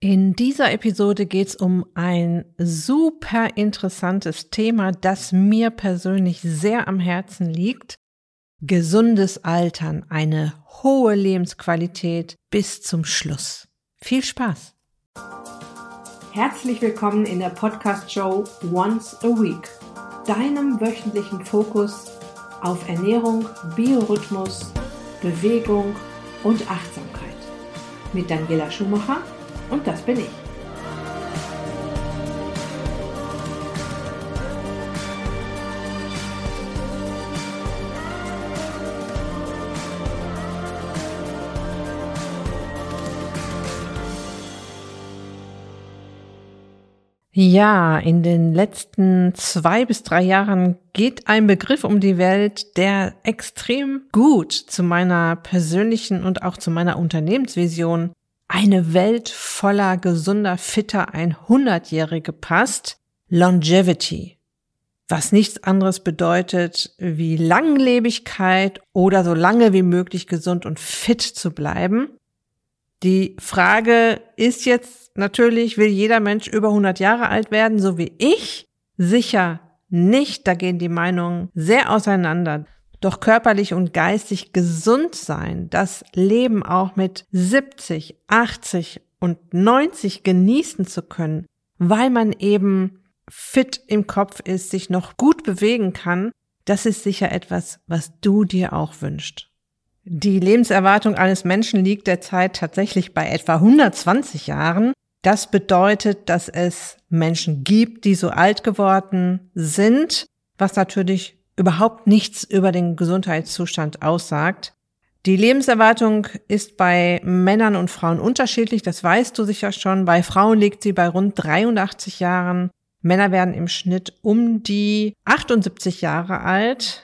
In dieser Episode geht es um ein super interessantes Thema, das mir persönlich sehr am Herzen liegt. Gesundes Altern, eine hohe Lebensqualität bis zum Schluss. Viel Spaß! Herzlich willkommen in der Podcast-Show Once a Week, deinem wöchentlichen Fokus auf Ernährung, Biorhythmus, Bewegung und Achtsamkeit. Mit Daniela Schumacher und das bin ich. Ja, in den letzten zwei bis drei Jahren geht ein Begriff um die Welt, der extrem gut zu meiner persönlichen und auch zu meiner Unternehmensvision eine Welt voller gesunder, fitter 100-Jährige passt, Longevity, was nichts anderes bedeutet wie Langlebigkeit oder so lange wie möglich gesund und fit zu bleiben. Die Frage ist jetzt natürlich, will jeder Mensch über 100 Jahre alt werden, so wie ich? Sicher nicht, da gehen die Meinungen sehr auseinander. Doch körperlich und geistig gesund sein, das Leben auch mit 70, 80 und 90 genießen zu können, weil man eben fit im Kopf ist, sich noch gut bewegen kann, das ist sicher etwas, was du dir auch wünschst. Die Lebenserwartung eines Menschen liegt derzeit tatsächlich bei etwa 120 Jahren. Das bedeutet, dass es Menschen gibt, die so alt geworden sind, was natürlich überhaupt nichts über den Gesundheitszustand aussagt. Die Lebenserwartung ist bei Männern und Frauen unterschiedlich, das weißt du sicher schon. Bei Frauen liegt sie bei rund 83 Jahren. Männer werden im Schnitt um die 78 Jahre alt.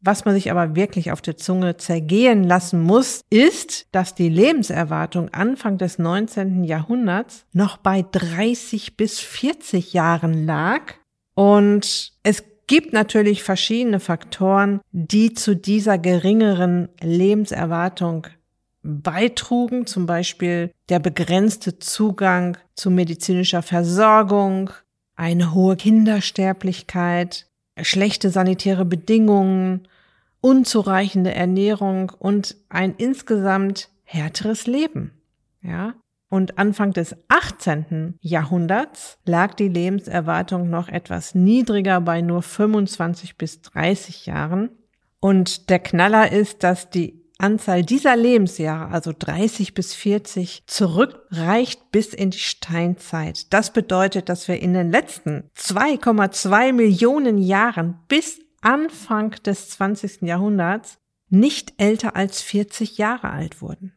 Was man sich aber wirklich auf der Zunge zergehen lassen muss, ist, dass die Lebenserwartung Anfang des 19. Jahrhunderts noch bei 30 bis 40 Jahren lag. Und es gibt natürlich verschiedene Faktoren, die zu dieser geringeren Lebenserwartung beitrugen, zum Beispiel der begrenzte Zugang zu medizinischer Versorgung, eine hohe Kindersterblichkeit, schlechte sanitäre Bedingungen, unzureichende Ernährung und ein insgesamt härteres Leben. Ja, und Anfang des 18. Jahrhunderts lag die Lebenserwartung noch etwas niedriger bei nur 25 bis 30 Jahren. Und der Knaller ist, dass die Anzahl dieser Lebensjahre, also 30 bis 40, zurückreicht bis in die Steinzeit. Das bedeutet, dass wir in den letzten 2,2 Millionen Jahren bis Anfang des 20. Jahrhunderts nicht älter als 40 Jahre alt wurden.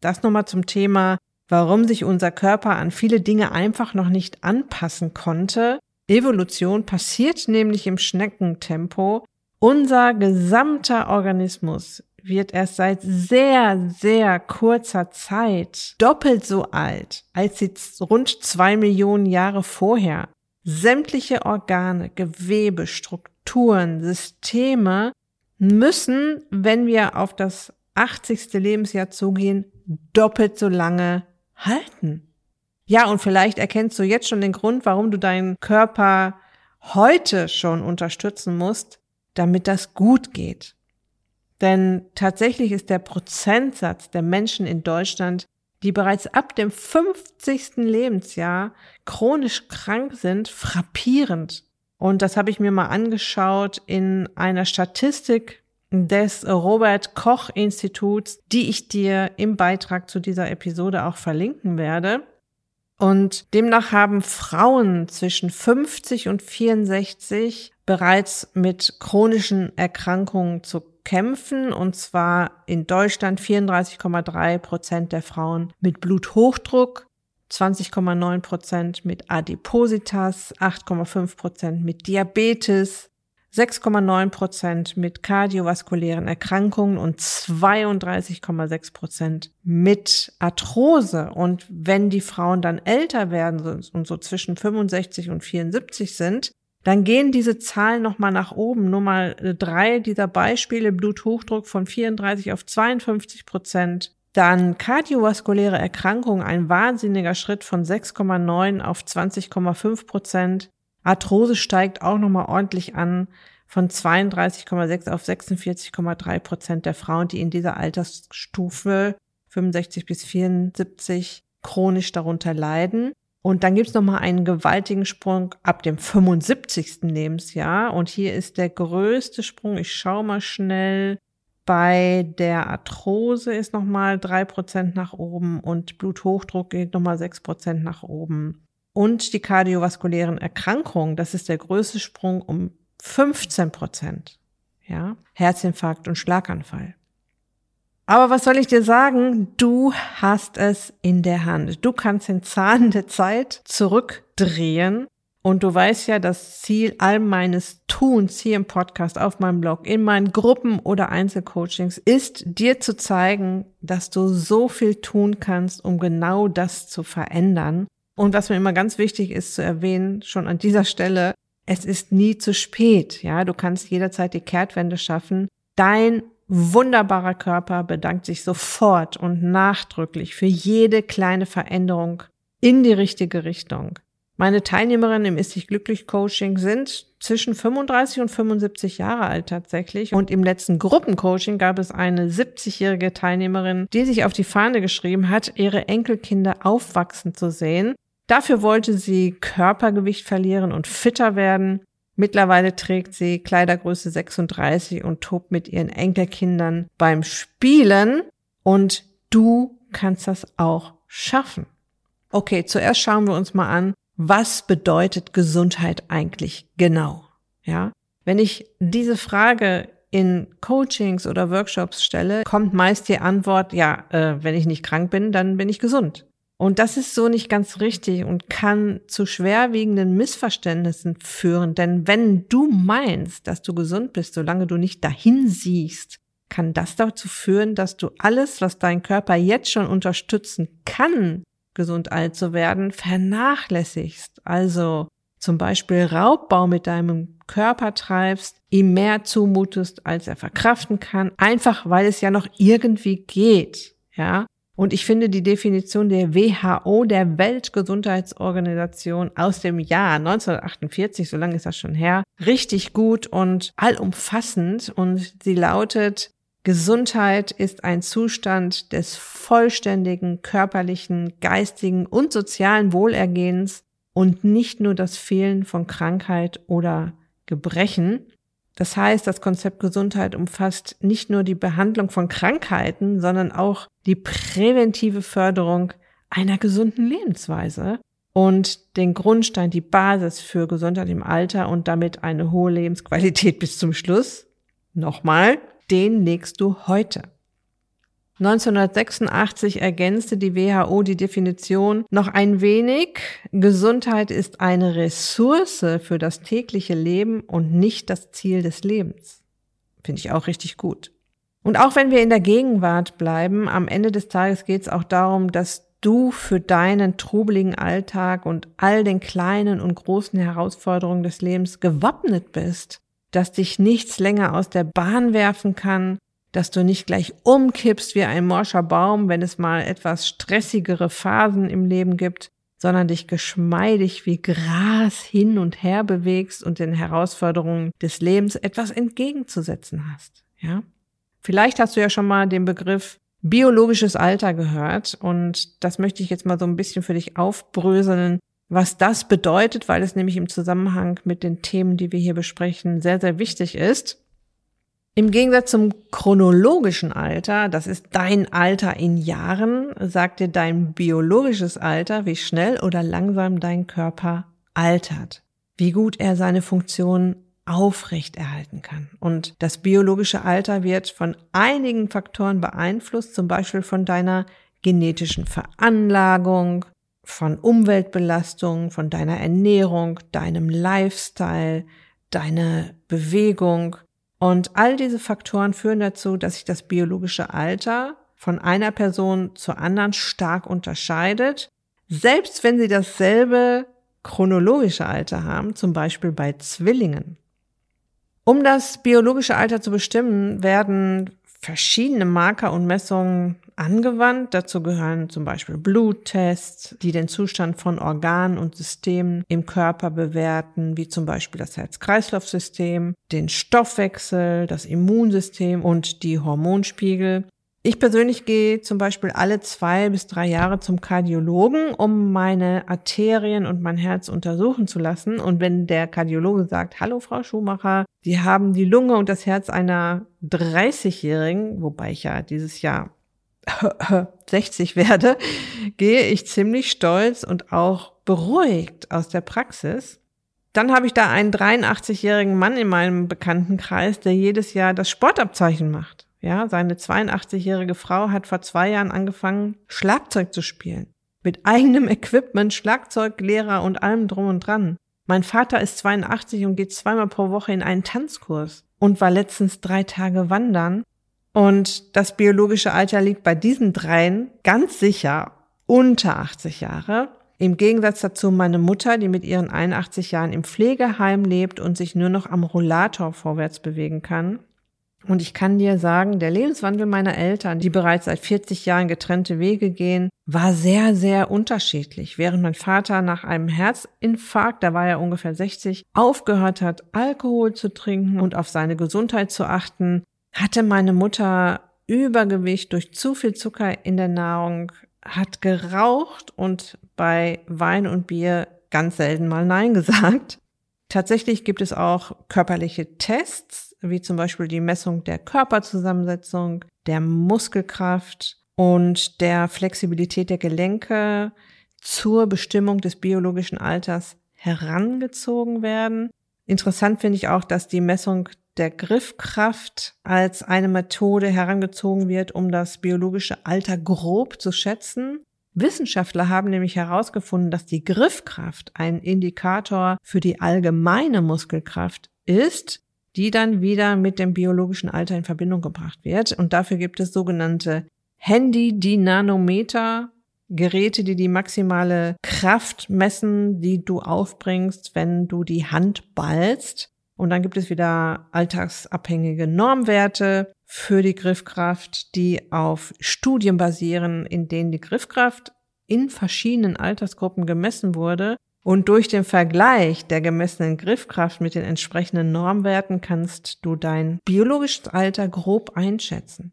Das nochmal zum Thema warum sich unser Körper an viele Dinge einfach noch nicht anpassen konnte. Evolution passiert nämlich im Schneckentempo. Unser gesamter Organismus wird erst seit sehr, sehr kurzer Zeit doppelt so alt als jetzt rund zwei Millionen Jahre vorher. Sämtliche Organe, Gewebe, Strukturen, Systeme müssen, wenn wir auf das 80. Lebensjahr zugehen, doppelt so lange halten. Ja, und vielleicht erkennst du jetzt schon den Grund, warum du deinen Körper heute schon unterstützen musst, damit das gut geht. Denn tatsächlich ist der Prozentsatz der Menschen in Deutschland, die bereits ab dem 50. Lebensjahr chronisch krank sind, frappierend. Und das habe ich mir mal angeschaut in einer Statistik des Robert Koch Instituts, die ich dir im Beitrag zu dieser Episode auch verlinken werde. Und demnach haben Frauen zwischen 50 und 64 bereits mit chronischen Erkrankungen zu kämpfen, und zwar in Deutschland 34,3 Prozent der Frauen mit Bluthochdruck, 20,9 Prozent mit Adipositas, 8,5 Prozent mit Diabetes, 6,9 Prozent mit kardiovaskulären Erkrankungen und 32,6 Prozent mit Arthrose. Und wenn die Frauen dann älter werden und so zwischen 65 und 74 sind, dann gehen diese Zahlen nochmal nach oben. Nur mal drei dieser Beispiele. Bluthochdruck von 34 auf 52 Prozent, Dann kardiovaskuläre Erkrankungen, ein wahnsinniger Schritt von 6,9 auf 20,5 Prozent. Arthrose steigt auch nochmal ordentlich an von 32,6 auf 46,3 Prozent der Frauen, die in dieser Altersstufe 65 bis 74 chronisch darunter leiden. Und dann gibt's noch mal einen gewaltigen Sprung ab dem 75. Lebensjahr. Und hier ist der größte Sprung. Ich schaue mal schnell. Bei der Arthrose ist nochmal drei Prozent nach oben und Bluthochdruck geht nochmal sechs Prozent nach oben. Und die kardiovaskulären Erkrankungen, das ist der größte Sprung um 15 Prozent. Ja, Herzinfarkt und Schlaganfall. Aber was soll ich dir sagen? Du hast es in der Hand. Du kannst den Zahn der Zeit zurückdrehen und du weißt ja, das Ziel all meines Tuns hier im Podcast, auf meinem Blog, in meinen Gruppen oder Einzelcoachings ist, dir zu zeigen, dass du so viel tun kannst, um genau das zu verändern. Und was mir immer ganz wichtig ist zu erwähnen, schon an dieser Stelle, es ist nie zu spät. Ja, du kannst jederzeit die Kehrtwende schaffen. Dein wunderbarer Körper bedankt sich sofort und nachdrücklich für jede kleine Veränderung in die richtige Richtung. Meine Teilnehmerinnen im Ist dich glücklich Coaching sind zwischen 35 und 75 Jahre alt tatsächlich. Und im letzten Gruppencoaching gab es eine 70-jährige Teilnehmerin, die sich auf die Fahne geschrieben hat, ihre Enkelkinder aufwachsen zu sehen. Dafür wollte sie Körpergewicht verlieren und fitter werden. Mittlerweile trägt sie Kleidergröße 36 und tobt mit ihren Enkelkindern beim Spielen. Und du kannst das auch schaffen. Okay, zuerst schauen wir uns mal an, was bedeutet Gesundheit eigentlich genau? Ja, wenn ich diese Frage in Coachings oder Workshops stelle, kommt meist die Antwort, ja, äh, wenn ich nicht krank bin, dann bin ich gesund. Und das ist so nicht ganz richtig und kann zu schwerwiegenden Missverständnissen führen. Denn wenn du meinst, dass du gesund bist, solange du nicht dahin siehst, kann das dazu führen, dass du alles, was dein Körper jetzt schon unterstützen kann, gesund alt zu werden, vernachlässigst. Also zum Beispiel Raubbau mit deinem Körper treibst, ihm mehr zumutest, als er verkraften kann, einfach weil es ja noch irgendwie geht. Ja, und ich finde die Definition der WHO, der Weltgesundheitsorganisation aus dem Jahr 1948, so lange ist das schon her, richtig gut und allumfassend. Und sie lautet, Gesundheit ist ein Zustand des vollständigen körperlichen, geistigen und sozialen Wohlergehens und nicht nur das Fehlen von Krankheit oder Gebrechen. Das heißt, das Konzept Gesundheit umfasst nicht nur die Behandlung von Krankheiten, sondern auch die präventive Förderung einer gesunden Lebensweise und den Grundstein, die Basis für Gesundheit im Alter und damit eine hohe Lebensqualität bis zum Schluss. Nochmal, den legst du heute. 1986 ergänzte die WHO die Definition noch ein wenig. Gesundheit ist eine Ressource für das tägliche Leben und nicht das Ziel des Lebens. Finde ich auch richtig gut. Und auch wenn wir in der Gegenwart bleiben, am Ende des Tages geht es auch darum, dass du für deinen trubeligen Alltag und all den kleinen und großen Herausforderungen des Lebens gewappnet bist, dass dich nichts länger aus der Bahn werfen kann, dass du nicht gleich umkippst wie ein morscher Baum, wenn es mal etwas stressigere Phasen im Leben gibt, sondern dich geschmeidig wie Gras hin und her bewegst und den Herausforderungen des Lebens etwas entgegenzusetzen hast. Ja? Vielleicht hast du ja schon mal den Begriff biologisches Alter gehört und das möchte ich jetzt mal so ein bisschen für dich aufbröseln, was das bedeutet, weil es nämlich im Zusammenhang mit den Themen, die wir hier besprechen, sehr, sehr wichtig ist. Im Gegensatz zum chronologischen Alter, das ist dein Alter in Jahren, sagt dir dein biologisches Alter, wie schnell oder langsam dein Körper altert, wie gut er seine Funktion aufrechterhalten kann. Und das biologische Alter wird von einigen Faktoren beeinflusst, zum Beispiel von deiner genetischen Veranlagung, von Umweltbelastung, von deiner Ernährung, deinem Lifestyle, deine Bewegung, und all diese Faktoren führen dazu, dass sich das biologische Alter von einer Person zur anderen stark unterscheidet, selbst wenn sie dasselbe chronologische Alter haben, zum Beispiel bei Zwillingen. Um das biologische Alter zu bestimmen, werden verschiedene Marker und Messungen angewandt. Dazu gehören zum Beispiel Bluttests, die den Zustand von Organen und Systemen im Körper bewerten, wie zum Beispiel das Herz-Kreislauf-System, den Stoffwechsel, das Immunsystem und die Hormonspiegel. Ich persönlich gehe zum Beispiel alle zwei bis drei Jahre zum Kardiologen, um meine Arterien und mein Herz untersuchen zu lassen. Und wenn der Kardiologe sagt, hallo Frau Schumacher, Sie haben die Lunge und das Herz einer 30-Jährigen, wobei ich ja dieses Jahr 60 werde, gehe ich ziemlich stolz und auch beruhigt aus der Praxis. Dann habe ich da einen 83-jährigen Mann in meinem Bekanntenkreis, der jedes Jahr das Sportabzeichen macht. Ja, seine 82-jährige Frau hat vor zwei Jahren angefangen, Schlagzeug zu spielen. Mit eigenem Equipment, Schlagzeuglehrer und allem drum und dran. Mein Vater ist 82 und geht zweimal pro Woche in einen Tanzkurs und war letztens drei Tage wandern. Und das biologische Alter liegt bei diesen dreien ganz sicher unter 80 Jahre. Im Gegensatz dazu meine Mutter, die mit ihren 81 Jahren im Pflegeheim lebt und sich nur noch am Rollator vorwärts bewegen kann. Und ich kann dir sagen, der Lebenswandel meiner Eltern, die bereits seit 40 Jahren getrennte Wege gehen, war sehr, sehr unterschiedlich. Während mein Vater nach einem Herzinfarkt, da war er ungefähr 60, aufgehört hat, Alkohol zu trinken und auf seine Gesundheit zu achten, hatte meine Mutter Übergewicht durch zu viel Zucker in der Nahrung, hat geraucht und bei Wein und Bier ganz selten mal Nein gesagt. Tatsächlich gibt es auch körperliche Tests, wie zum Beispiel die Messung der Körperzusammensetzung, der Muskelkraft und der Flexibilität der Gelenke zur Bestimmung des biologischen Alters herangezogen werden. Interessant finde ich auch, dass die Messung der Griffkraft als eine Methode herangezogen wird, um das biologische Alter grob zu schätzen. Wissenschaftler haben nämlich herausgefunden, dass die Griffkraft ein Indikator für die allgemeine Muskelkraft ist, die dann wieder mit dem biologischen Alter in Verbindung gebracht wird. Und dafür gibt es sogenannte Handy-Dynanometer, Geräte, die die maximale Kraft messen, die du aufbringst, wenn du die Hand ballst. Und dann gibt es wieder alltagsabhängige Normwerte, für die Griffkraft, die auf Studien basieren, in denen die Griffkraft in verschiedenen Altersgruppen gemessen wurde. Und durch den Vergleich der gemessenen Griffkraft mit den entsprechenden Normwerten kannst du dein biologisches Alter grob einschätzen.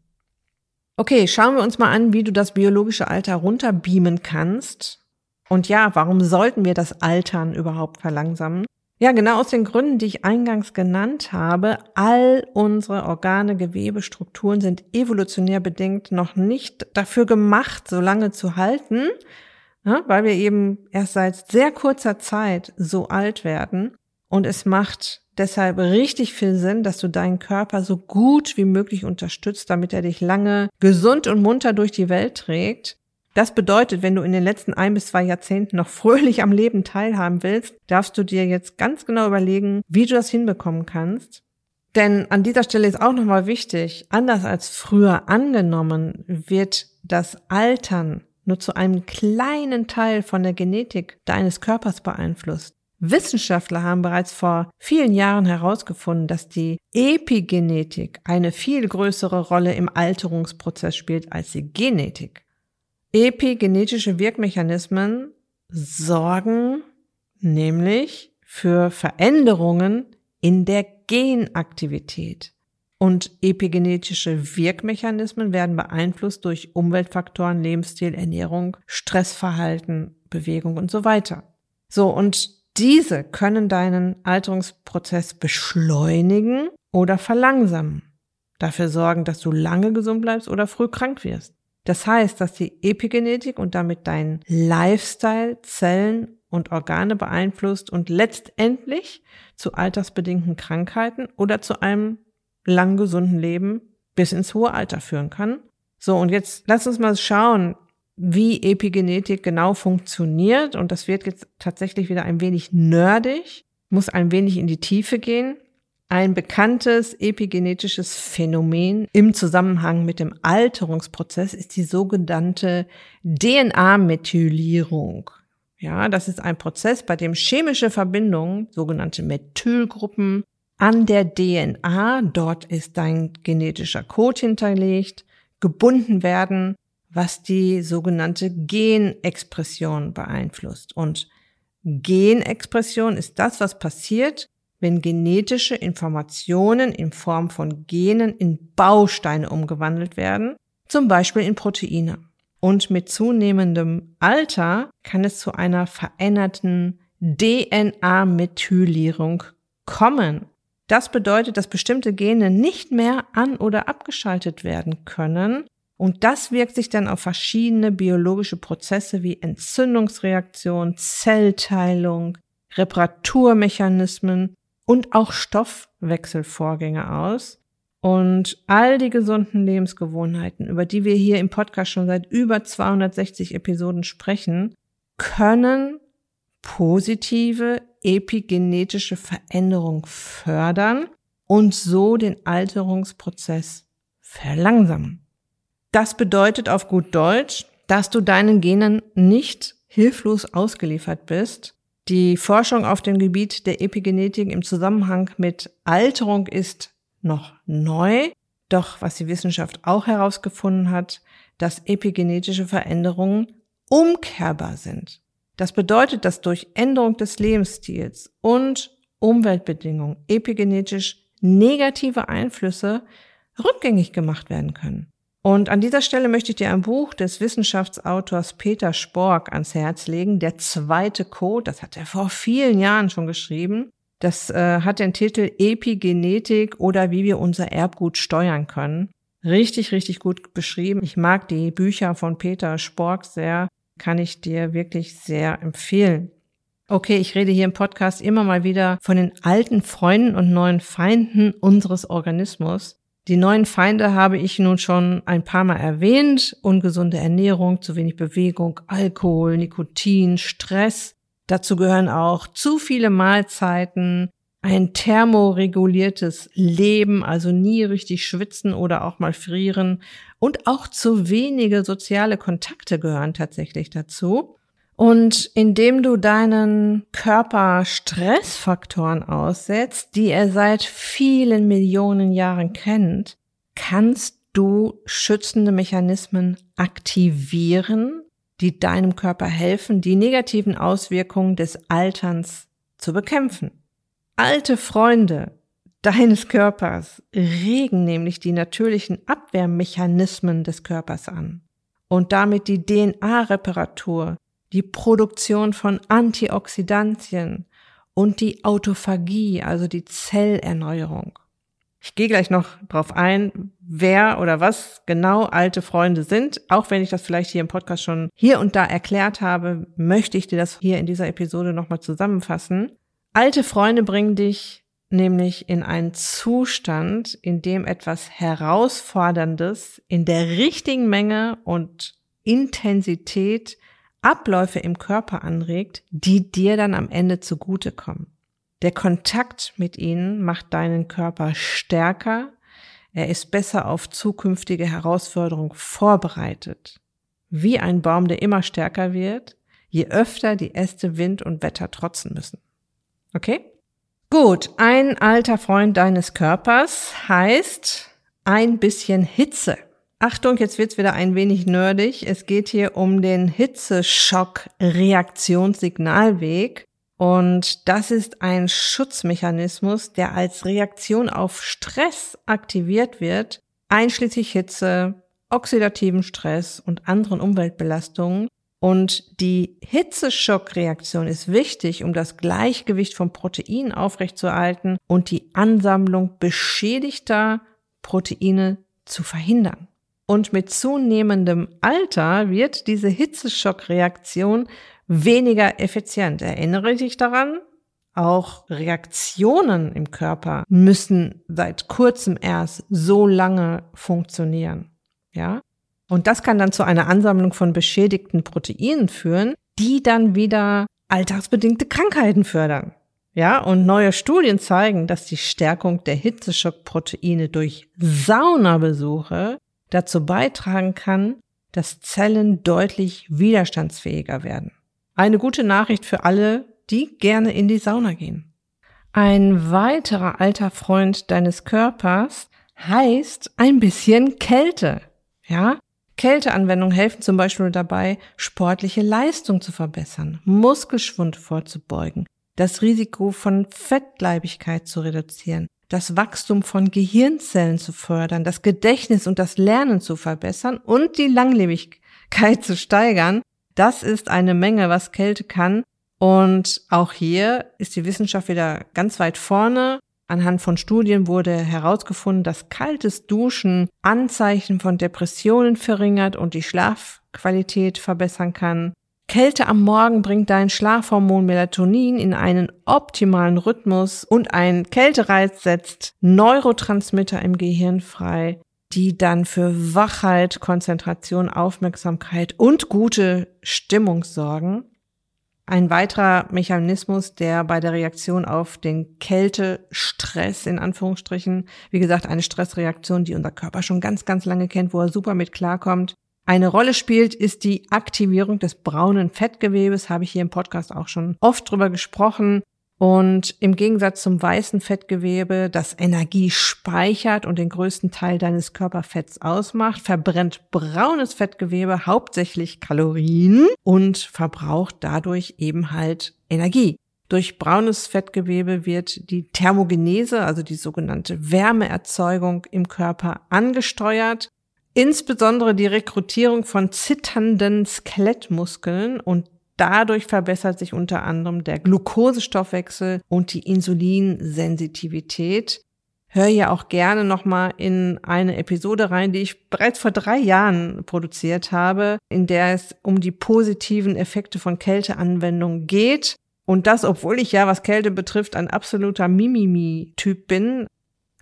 Okay, schauen wir uns mal an, wie du das biologische Alter runterbeamen kannst. Und ja, warum sollten wir das Altern überhaupt verlangsamen? Ja, genau aus den Gründen, die ich eingangs genannt habe. All unsere Organe, Gewebe, Strukturen sind evolutionär bedingt noch nicht dafür gemacht, so lange zu halten, ja, weil wir eben erst seit sehr kurzer Zeit so alt werden. Und es macht deshalb richtig viel Sinn, dass du deinen Körper so gut wie möglich unterstützt, damit er dich lange gesund und munter durch die Welt trägt. Das bedeutet, wenn du in den letzten ein bis zwei Jahrzehnten noch fröhlich am Leben teilhaben willst, darfst du dir jetzt ganz genau überlegen, wie du das hinbekommen kannst. Denn an dieser Stelle ist auch nochmal wichtig, anders als früher angenommen, wird das Altern nur zu einem kleinen Teil von der Genetik deines Körpers beeinflusst. Wissenschaftler haben bereits vor vielen Jahren herausgefunden, dass die Epigenetik eine viel größere Rolle im Alterungsprozess spielt als die Genetik. Epigenetische Wirkmechanismen sorgen nämlich für Veränderungen in der Genaktivität. Und epigenetische Wirkmechanismen werden beeinflusst durch Umweltfaktoren, Lebensstil, Ernährung, Stressverhalten, Bewegung und so weiter. So, und diese können deinen Alterungsprozess beschleunigen oder verlangsamen. Dafür sorgen, dass du lange gesund bleibst oder früh krank wirst. Das heißt, dass die Epigenetik und damit dein Lifestyle Zellen und Organe beeinflusst und letztendlich zu altersbedingten Krankheiten oder zu einem lang gesunden Leben bis ins hohe Alter führen kann. So, und jetzt lass uns mal schauen, wie Epigenetik genau funktioniert. Und das wird jetzt tatsächlich wieder ein wenig nerdig, muss ein wenig in die Tiefe gehen. Ein bekanntes epigenetisches Phänomen im Zusammenhang mit dem Alterungsprozess ist die sogenannte DNA-Methylierung. Ja, das ist ein Prozess, bei dem chemische Verbindungen, sogenannte Methylgruppen, an der DNA, dort ist dein genetischer Code hinterlegt, gebunden werden, was die sogenannte Genexpression beeinflusst. Und Genexpression ist das, was passiert, wenn genetische Informationen in Form von Genen in Bausteine umgewandelt werden, zum Beispiel in Proteine. Und mit zunehmendem Alter kann es zu einer veränderten DNA-Methylierung kommen. Das bedeutet, dass bestimmte Gene nicht mehr an- oder abgeschaltet werden können. Und das wirkt sich dann auf verschiedene biologische Prozesse wie Entzündungsreaktion, Zellteilung, Reparaturmechanismen und auch Stoffwechselvorgänge aus. Und all die gesunden Lebensgewohnheiten, über die wir hier im Podcast schon seit über 260 Episoden sprechen, können positive epigenetische Veränderung fördern und so den Alterungsprozess verlangsamen. Das bedeutet auf gut Deutsch, dass du deinen Genen nicht hilflos ausgeliefert bist. Die Forschung auf dem Gebiet der Epigenetik im Zusammenhang mit Alterung ist noch neu. Doch was die Wissenschaft auch herausgefunden hat, dass epigenetische Veränderungen umkehrbar sind. Das bedeutet, dass durch Änderung des Lebensstils und Umweltbedingungen epigenetisch negative Einflüsse rückgängig gemacht werden können. Und an dieser Stelle möchte ich dir ein Buch des Wissenschaftsautors Peter Spork ans Herz legen, Der zweite Code. Das hat er vor vielen Jahren schon geschrieben. Das äh, hat den Titel Epigenetik oder wie wir unser Erbgut steuern können. Richtig, richtig gut beschrieben. Ich mag die Bücher von Peter Spork sehr kann ich dir wirklich sehr empfehlen. Okay, ich rede hier im Podcast immer mal wieder von den alten Freunden und neuen Feinden unseres Organismus. Die neuen Feinde habe ich nun schon ein paar Mal erwähnt. Ungesunde Ernährung, zu wenig Bewegung, Alkohol, Nikotin, Stress. Dazu gehören auch zu viele Mahlzeiten, ein thermoreguliertes Leben, also nie richtig schwitzen oder auch mal frieren und auch zu wenige soziale Kontakte gehören tatsächlich dazu. Und indem du deinen Körper Stressfaktoren aussetzt, die er seit vielen Millionen Jahren kennt, kannst du schützende Mechanismen aktivieren, die deinem Körper helfen, die negativen Auswirkungen des Alterns zu bekämpfen. Alte Freunde deines Körpers regen nämlich die natürlichen Abwehrmechanismen des Körpers an und damit die DNA-Reparatur, die Produktion von Antioxidantien und die Autophagie, also die Zellerneuerung. Ich gehe gleich noch drauf ein, wer oder was genau alte Freunde sind. Auch wenn ich das vielleicht hier im Podcast schon hier und da erklärt habe, möchte ich dir das hier in dieser Episode nochmal zusammenfassen. Alte Freunde bringen dich nämlich in einen Zustand, in dem etwas Herausforderndes in der richtigen Menge und Intensität Abläufe im Körper anregt, die dir dann am Ende zugutekommen. Der Kontakt mit ihnen macht deinen Körper stärker, er ist besser auf zukünftige Herausforderungen vorbereitet. Wie ein Baum, der immer stärker wird, je öfter die Äste Wind und Wetter trotzen müssen. Okay? Gut, ein alter Freund deines Körpers heißt ein bisschen Hitze. Achtung, jetzt wird's wieder ein wenig nerdig. Es geht hier um den Hitzeschock-Reaktionssignalweg. Und das ist ein Schutzmechanismus, der als Reaktion auf Stress aktiviert wird, einschließlich Hitze, oxidativen Stress und anderen Umweltbelastungen, und die Hitzeschockreaktion ist wichtig, um das Gleichgewicht von Proteinen aufrechtzuerhalten und die Ansammlung beschädigter Proteine zu verhindern. Und mit zunehmendem Alter wird diese Hitzeschockreaktion weniger effizient. Erinnere dich daran? Auch Reaktionen im Körper müssen seit kurzem erst so lange funktionieren. Ja? Und das kann dann zu einer Ansammlung von beschädigten Proteinen führen, die dann wieder alltagsbedingte Krankheiten fördern. Ja, und neue Studien zeigen, dass die Stärkung der Hitzeschockproteine durch Saunabesuche dazu beitragen kann, dass Zellen deutlich widerstandsfähiger werden. Eine gute Nachricht für alle, die gerne in die Sauna gehen. Ein weiterer alter Freund deines Körpers heißt ein bisschen Kälte. Ja? Kälteanwendungen helfen zum Beispiel dabei, sportliche Leistung zu verbessern, Muskelschwund vorzubeugen, das Risiko von Fettleibigkeit zu reduzieren, das Wachstum von Gehirnzellen zu fördern, das Gedächtnis und das Lernen zu verbessern und die Langlebigkeit zu steigern. Das ist eine Menge, was Kälte kann. Und auch hier ist die Wissenschaft wieder ganz weit vorne. Anhand von Studien wurde herausgefunden, dass kaltes Duschen Anzeichen von Depressionen verringert und die Schlafqualität verbessern kann. Kälte am Morgen bringt dein Schlafhormon Melatonin in einen optimalen Rhythmus und ein Kältereiz setzt Neurotransmitter im Gehirn frei, die dann für Wachheit, Konzentration, Aufmerksamkeit und gute Stimmung sorgen. Ein weiterer Mechanismus, der bei der Reaktion auf den Kältestress in Anführungsstrichen, wie gesagt, eine Stressreaktion, die unser Körper schon ganz, ganz lange kennt, wo er super mit klarkommt, eine Rolle spielt, ist die Aktivierung des braunen Fettgewebes, habe ich hier im Podcast auch schon oft drüber gesprochen. Und im Gegensatz zum weißen Fettgewebe, das Energie speichert und den größten Teil deines Körperfetts ausmacht, verbrennt braunes Fettgewebe hauptsächlich Kalorien und verbraucht dadurch eben halt Energie. Durch braunes Fettgewebe wird die Thermogenese, also die sogenannte Wärmeerzeugung im Körper angesteuert insbesondere die Rekrutierung von zitternden Skelettmuskeln und dadurch verbessert sich unter anderem der Glukosestoffwechsel und die Insulinsensitivität. Hör ja auch gerne nochmal in eine Episode rein, die ich bereits vor drei Jahren produziert habe, in der es um die positiven Effekte von Kälteanwendungen geht. Und das, obwohl ich ja, was Kälte betrifft, ein absoluter Mimimi-Typ bin.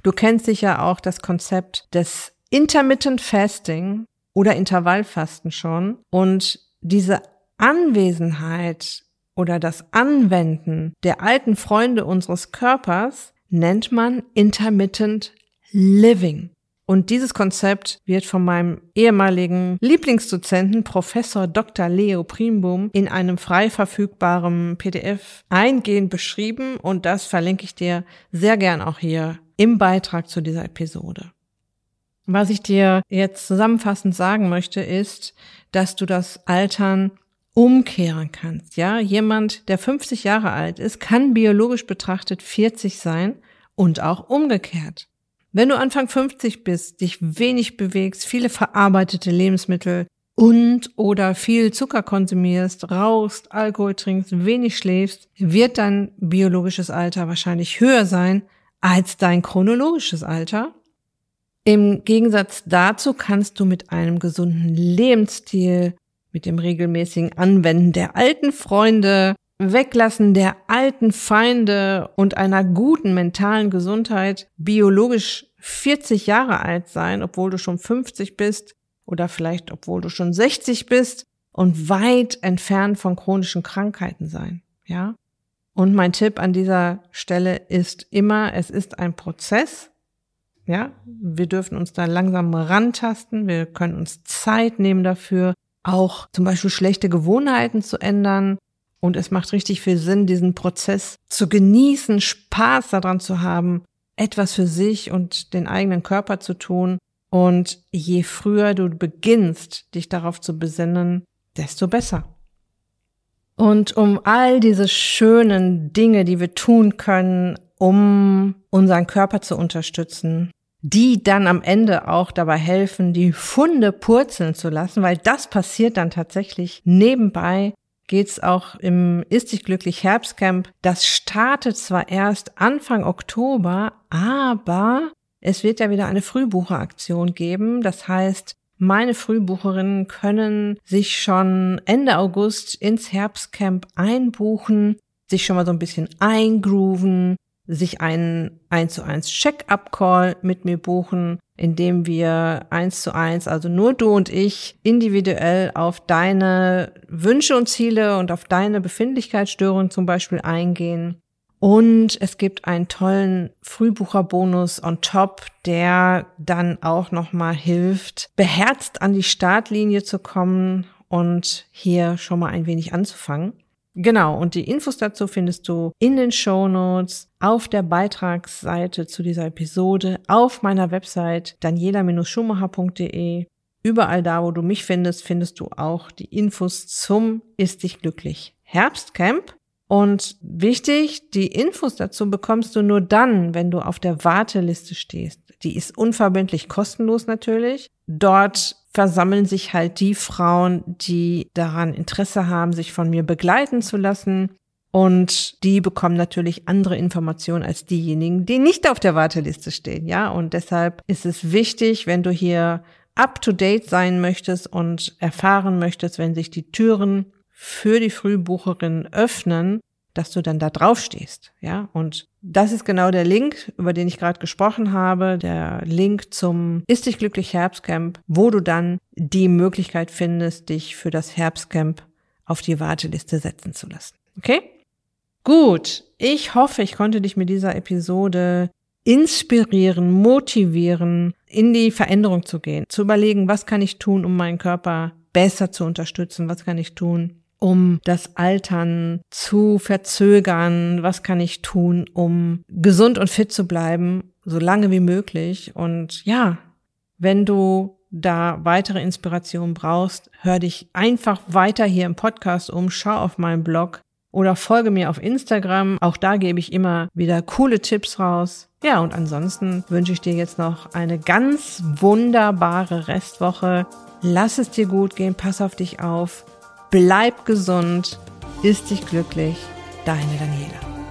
Du kennst sicher auch das Konzept des Intermittent Fasting oder Intervallfasten schon. Und diese Anwesenheit oder das Anwenden der alten Freunde unseres Körpers nennt man Intermittent Living. Und dieses Konzept wird von meinem ehemaligen Lieblingsdozenten Professor Dr. Leo Primboom in einem frei verfügbaren PDF eingehend beschrieben und das verlinke ich dir sehr gern auch hier im Beitrag zu dieser Episode. Was ich dir jetzt zusammenfassend sagen möchte, ist, dass du das Altern umkehren kannst. Ja, jemand, der 50 Jahre alt ist, kann biologisch betrachtet 40 sein und auch umgekehrt. Wenn du Anfang 50 bist, dich wenig bewegst, viele verarbeitete Lebensmittel und oder viel Zucker konsumierst, rauchst, Alkohol trinkst, wenig schläfst, wird dein biologisches Alter wahrscheinlich höher sein als dein chronologisches Alter im Gegensatz dazu kannst du mit einem gesunden Lebensstil, mit dem regelmäßigen Anwenden der alten Freunde, Weglassen der alten Feinde und einer guten mentalen Gesundheit biologisch 40 Jahre alt sein, obwohl du schon 50 bist oder vielleicht obwohl du schon 60 bist und weit entfernt von chronischen Krankheiten sein, ja? Und mein Tipp an dieser Stelle ist immer, es ist ein Prozess ja, wir dürfen uns da langsam rantasten. Wir können uns Zeit nehmen dafür, auch zum Beispiel schlechte Gewohnheiten zu ändern. Und es macht richtig viel Sinn, diesen Prozess zu genießen, Spaß daran zu haben, etwas für sich und den eigenen Körper zu tun. Und je früher du beginnst, dich darauf zu besinnen, desto besser. Und um all diese schönen Dinge, die wir tun können, um unseren Körper zu unterstützen, die dann am Ende auch dabei helfen, die Funde purzeln zu lassen, weil das passiert dann tatsächlich nebenbei. Geht's auch im Ist dich glücklich Herbstcamp. Das startet zwar erst Anfang Oktober, aber es wird ja wieder eine Frühbucheraktion geben. Das heißt, meine Frühbucherinnen können sich schon Ende August ins Herbstcamp einbuchen, sich schon mal so ein bisschen eingrooven, sich einen 1 zu 1 Check-up-Call mit mir buchen, indem wir eins zu eins, also nur du und ich, individuell auf deine Wünsche und Ziele und auf deine Befindlichkeitsstörungen zum Beispiel eingehen. Und es gibt einen tollen Frühbucherbonus on top, der dann auch nochmal hilft, beherzt an die Startlinie zu kommen und hier schon mal ein wenig anzufangen. Genau, und die Infos dazu findest du in den Show Notes, auf der Beitragsseite zu dieser Episode, auf meiner Website daniela-schumacher.de. Überall da, wo du mich findest, findest du auch die Infos zum Ist dich glücklich Herbstcamp. Und wichtig, die Infos dazu bekommst du nur dann, wenn du auf der Warteliste stehst. Die ist unverbindlich kostenlos natürlich. Dort versammeln sich halt die Frauen, die daran Interesse haben, sich von mir begleiten zu lassen. Und die bekommen natürlich andere Informationen als diejenigen, die nicht auf der Warteliste stehen. Ja, und deshalb ist es wichtig, wenn du hier up to date sein möchtest und erfahren möchtest, wenn sich die Türen für die Frühbucherin öffnen, dass du dann da drauf stehst, ja? Und das ist genau der Link, über den ich gerade gesprochen habe, der Link zum Ist dich glücklich Herbstcamp, wo du dann die Möglichkeit findest, dich für das Herbstcamp auf die Warteliste setzen zu lassen. Okay? Gut, ich hoffe, ich konnte dich mit dieser Episode inspirieren, motivieren, in die Veränderung zu gehen, zu überlegen, was kann ich tun, um meinen Körper besser zu unterstützen, was kann ich tun, um das Altern zu verzögern? Was kann ich tun, um gesund und fit zu bleiben, so lange wie möglich? Und ja, wenn du da weitere Inspiration brauchst, hör dich einfach weiter hier im Podcast um, schau auf meinen Blog oder folge mir auf Instagram. Auch da gebe ich immer wieder coole Tipps raus. Ja, und ansonsten wünsche ich dir jetzt noch eine ganz wunderbare Restwoche. Lass es dir gut gehen, pass auf dich auf Bleib gesund, ist dich glücklich, deine Daniela.